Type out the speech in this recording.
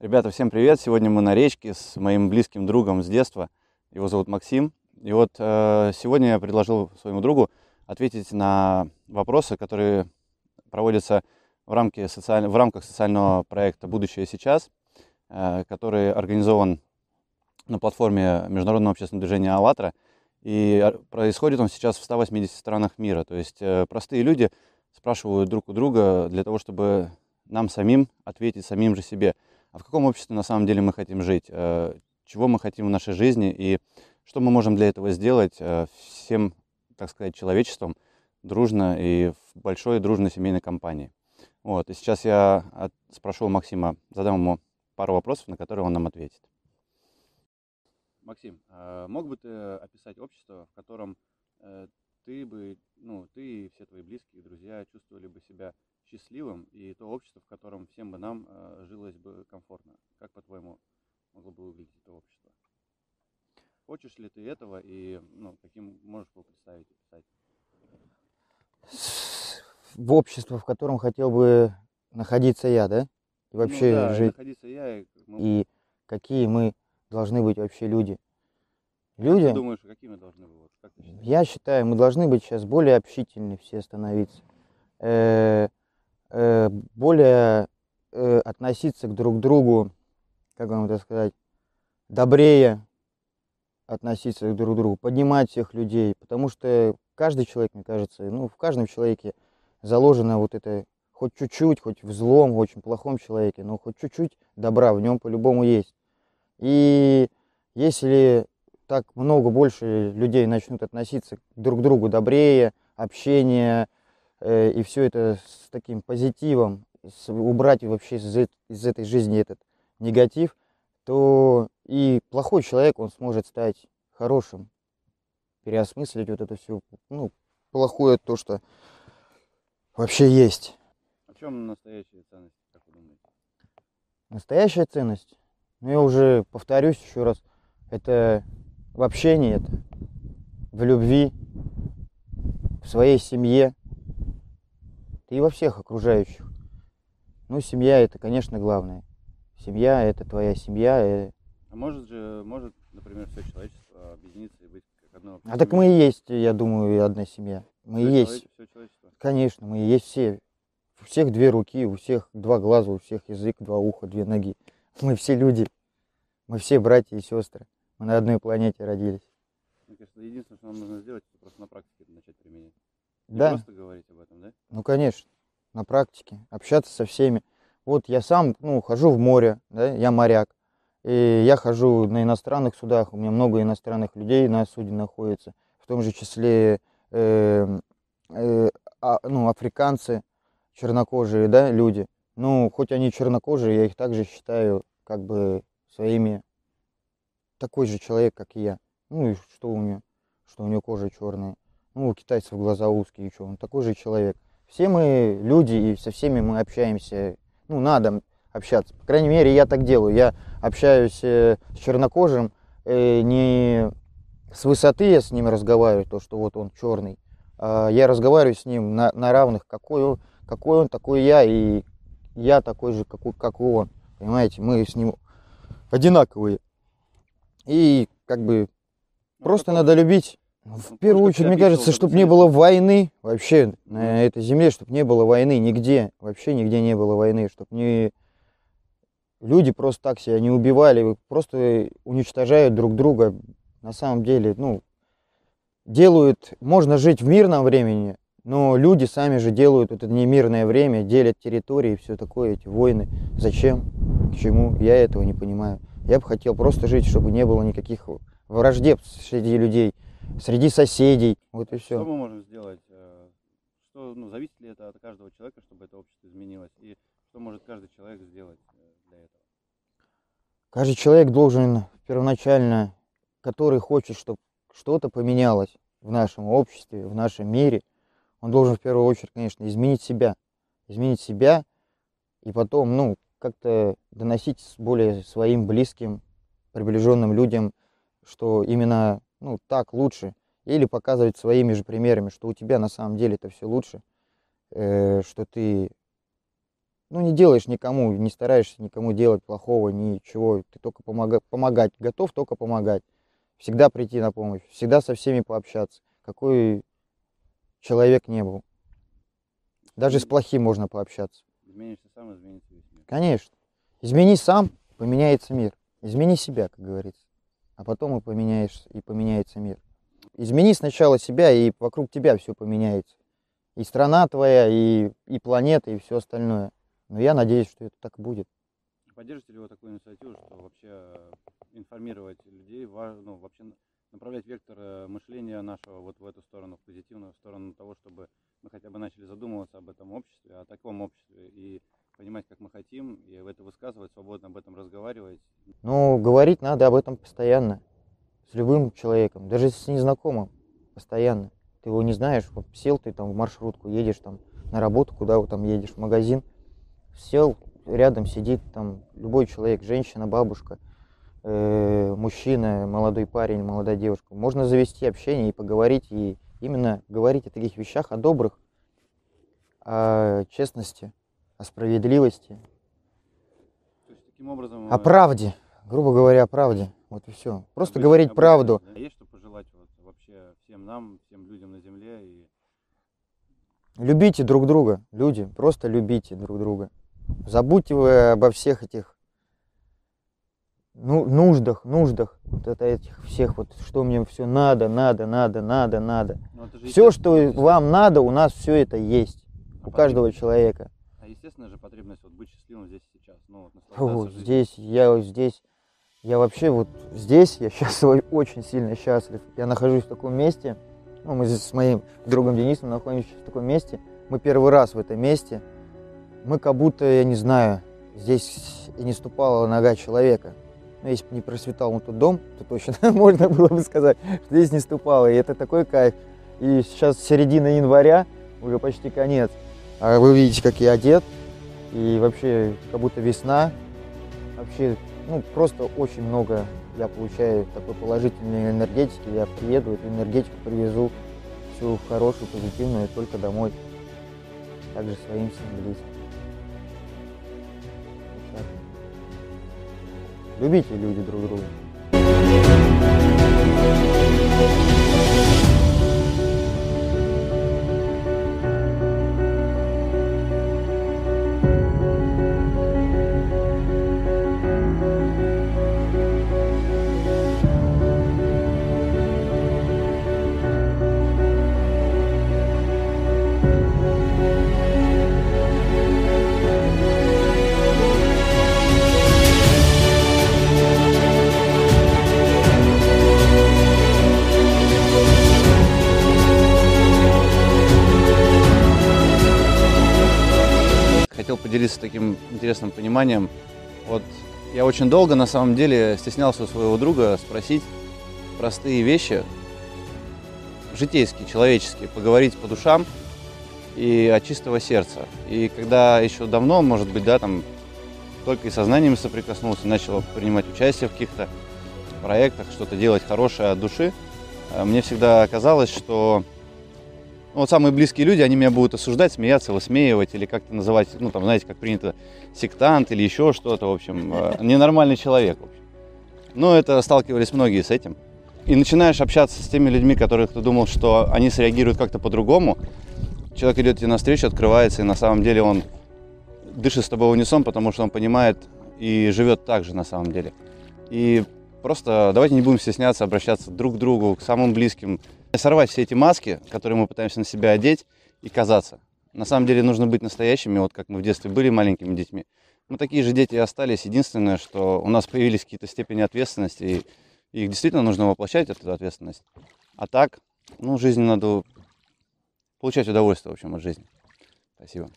Ребята, всем привет! Сегодня мы на речке с моим близким другом с детства. Его зовут Максим. И вот э, сегодня я предложил своему другу ответить на вопросы, которые проводятся в, рамке социаль... в рамках социального проекта «Будущее сейчас», э, который организован на платформе Международного общественного движения «АЛЛАТРА». И происходит он сейчас в 180 странах мира. То есть э, простые люди спрашивают друг у друга для того, чтобы нам самим ответить самим же себе, а в каком обществе на самом деле мы хотим жить, э, чего мы хотим в нашей жизни и что мы можем для этого сделать э, всем, так сказать, человечеством дружно и в большой дружной семейной компании. Вот. И сейчас я спрошу у Максима, задам ему пару вопросов, на которые он нам ответит. Максим, а мог бы ты описать общество, в котором э, ты бы, ну, ты и все твои близкие, друзья чувствовали бы себя счастливым, и то общество, в котором всем бы нам э, жилось бы комфортно. Как, по-твоему, могло бы выглядеть это общество? Хочешь ли ты этого, и ну, каким можешь его представить и писать? В общество, в котором хотел бы находиться я, да? И вообще ну, да, жить. находиться я, и. И какие мы должны быть вообще люди. Как Люди, ты думаешь, какими должны быть? Как я считаю, мы должны быть сейчас более общительны все становиться. Э, э, более э, относиться к друг другу, как вам это сказать, добрее относиться друг к другу, поднимать всех людей, потому что каждый человек, мне кажется, ну, в каждом человеке заложено вот это хоть чуть-чуть, хоть в злом, в очень плохом человеке, но хоть чуть-чуть добра в нем по-любому есть. И если так много больше людей начнут относиться друг к другу добрее, общение э, и все это с таким позитивом, с- убрать вообще из, из этой жизни этот негатив, то и плохой человек, он сможет стать хорошим, переосмыслить вот это все, ну, плохое то, что вообще есть. А в чем настоящая ценность, как вы думаете? Настоящая ценность, ну, я уже повторюсь еще раз, это в общении, это в любви, в своей семье, и во всех окружающих. Ну, семья это, конечно, главное. Семья это твоя семья. э, А может же, может, например, все человечество объединиться и быть как одно А так мы и есть, я думаю, и одна семья. Мы и есть. Все человечество. Конечно, мы и есть все. У всех две руки, у всех два глаза, у всех язык, два уха, две ноги. Мы все люди. Мы все братья и сестры. Мы на одной планете родились. Мне кажется, единственное, что нам нужно сделать, это просто на практике это начать применять. Не Да, просто говорить об этом, да? ну конечно, на практике, общаться со всеми. Вот я сам, ну, хожу в море, да, я моряк. И я хожу на иностранных судах, у меня много иностранных людей на суде находится, в том же числе э, э, а, ну, африканцы, чернокожие, да, люди. Ну, хоть они чернокожие, я их также считаю как бы своими такой же человек, как и я. Ну и что у него? Что у него кожа черная. Ну, у китайцев глаза узкие, и что, он такой же человек. Все мы люди, и со всеми мы общаемся. Ну, надо общаться. По крайней мере, я так делаю. Я общаюсь э, с чернокожим э, не с высоты я с ним разговариваю, то, что вот он черный. а я разговариваю с ним на, на равных, какой он, какой он, такой я, и я такой же, какой, как и он. Понимаете, мы с ним одинаковые. И как бы Ну, просто надо любить. В помнишь, первую очередь, мне кажется, чтобы не было войны вообще на этой земле, чтобы не было войны нигде, вообще нигде не было войны, чтобы не люди просто так себя не убивали, просто уничтожают друг друга. На самом деле, ну, делают, можно жить в мирном времени, но люди сами же делают вот это немирное время, делят территории и все такое, эти войны. Зачем? К чему? Я этого не понимаю. Я бы хотел просто жить, чтобы не было никаких враждеб среди людей, среди соседей. Вот и Что все. мы можем сделать? э, Что, ну, зависит ли это от каждого человека, чтобы это общество изменилось? И что может каждый человек сделать э, для этого? Каждый человек должен первоначально, который хочет, чтобы что-то поменялось в нашем обществе, в нашем мире, он должен в первую очередь, конечно, изменить себя. Изменить себя и потом, ну, как-то доносить более своим близким, приближенным людям, что именно, ну, так лучше. Или показывать своими же примерами, что у тебя на самом деле это все лучше, э, что ты ну, не делаешь никому, не стараешься никому делать плохого, ничего. Ты только помога- помогать, готов только помогать. Всегда прийти на помощь, всегда со всеми пообщаться. Какой человек не был. Даже с плохим можно пообщаться. Изменишься сам, изменится. Конечно. Измени сам, поменяется мир. Измени себя, как говорится. А потом и поменяешь, и поменяется мир. Измени сначала себя, и вокруг тебя все поменяется. И страна твоя, и, и планета, и все остальное. Но я надеюсь, что это так будет. Поддержите ли вы такую инициативу, что вообще информировать людей, ва- ну, вообще направлять вектор э, мышления нашего вот в эту сторону, в позитивную сторону того, чтобы мы хотя бы начали задумываться об этом обществе, о таком обществе, и понимать, как мы хотим, и это высказывать, свободно об этом разговаривать. Но говорить надо об этом постоянно. С любым человеком, даже с незнакомым. Постоянно. Ты его не знаешь, вот сел ты там в маршрутку, едешь там на работу, куда вы там едешь, в магазин. Сел, рядом сидит там любой человек, женщина, бабушка, э, мужчина, молодой парень, молодая девушка. Можно завести общение и поговорить, и именно говорить о таких вещах, о добрых, о честности, о справедливости, То есть таким образом... о правде, грубо говоря, о правде. Вот и все. Просто обычно- говорить обычно, правду. да, Есть что пожелать вот вообще всем нам, всем людям на земле и Любите друг друга, люди, просто любите друг друга. Забудьте вы обо всех этих ну, нуждах, нуждах, вот это этих всех вот, что мне все надо, надо, надо, надо, надо. Ну, Все, что вам надо, у нас все это есть, а у каждого человека. А естественно же потребность вот быть счастливым здесь сейчас. Ну, вот, жизнью. здесь, я здесь, я вообще вот здесь, я сейчас очень сильно счастлив. Я нахожусь в таком месте, ну, мы здесь с моим другом Денисом находимся в таком месте. Мы первый раз в этом месте. Мы как будто, я не знаю, здесь и не ступала нога человека. Ну, если бы не просветал вот тот дом, то точно можно было бы сказать, что здесь не ступала. И это такой кайф. И сейчас середина января, уже почти конец. А вы видите, как я одет. И вообще, как будто весна. Вообще, ну, просто очень много я получаю такой положительной энергетики. Я приеду, эту энергетику привезу всю хорошую, позитивную, только домой. Также своим всем близким. Любите люди друг друга. Поделиться таким интересным пониманием. Вот я очень долго на самом деле стеснялся у своего друга спросить простые вещи, житейские, человеческие, поговорить по душам и от чистого сердца. И когда еще давно, может быть, да, там только и сознанием соприкоснулся, начал принимать участие в каких-то проектах, что-то делать хорошее от души, э, мне всегда казалось, что вот самые близкие люди, они меня будут осуждать, смеяться, высмеивать или как-то называть, ну, там, знаете, как принято, сектант или еще что-то, в общем, э, ненормальный человек. Но это сталкивались многие с этим. И начинаешь общаться с теми людьми, которых ты думал, что они среагируют как-то по-другому. Человек идет тебе навстречу, открывается, и на самом деле он дышит с тобой в унисон, потому что он понимает и живет так же на самом деле. И просто давайте не будем стесняться обращаться друг к другу, к самым близким, сорвать все эти маски, которые мы пытаемся на себя одеть, и казаться. На самом деле нужно быть настоящими, вот как мы в детстве были маленькими детьми. Мы такие же дети и остались. Единственное, что у нас появились какие-то степени ответственности, и их действительно нужно воплощать, эту ответственность. А так, ну, жизни надо получать удовольствие, в общем, от жизни. Спасибо.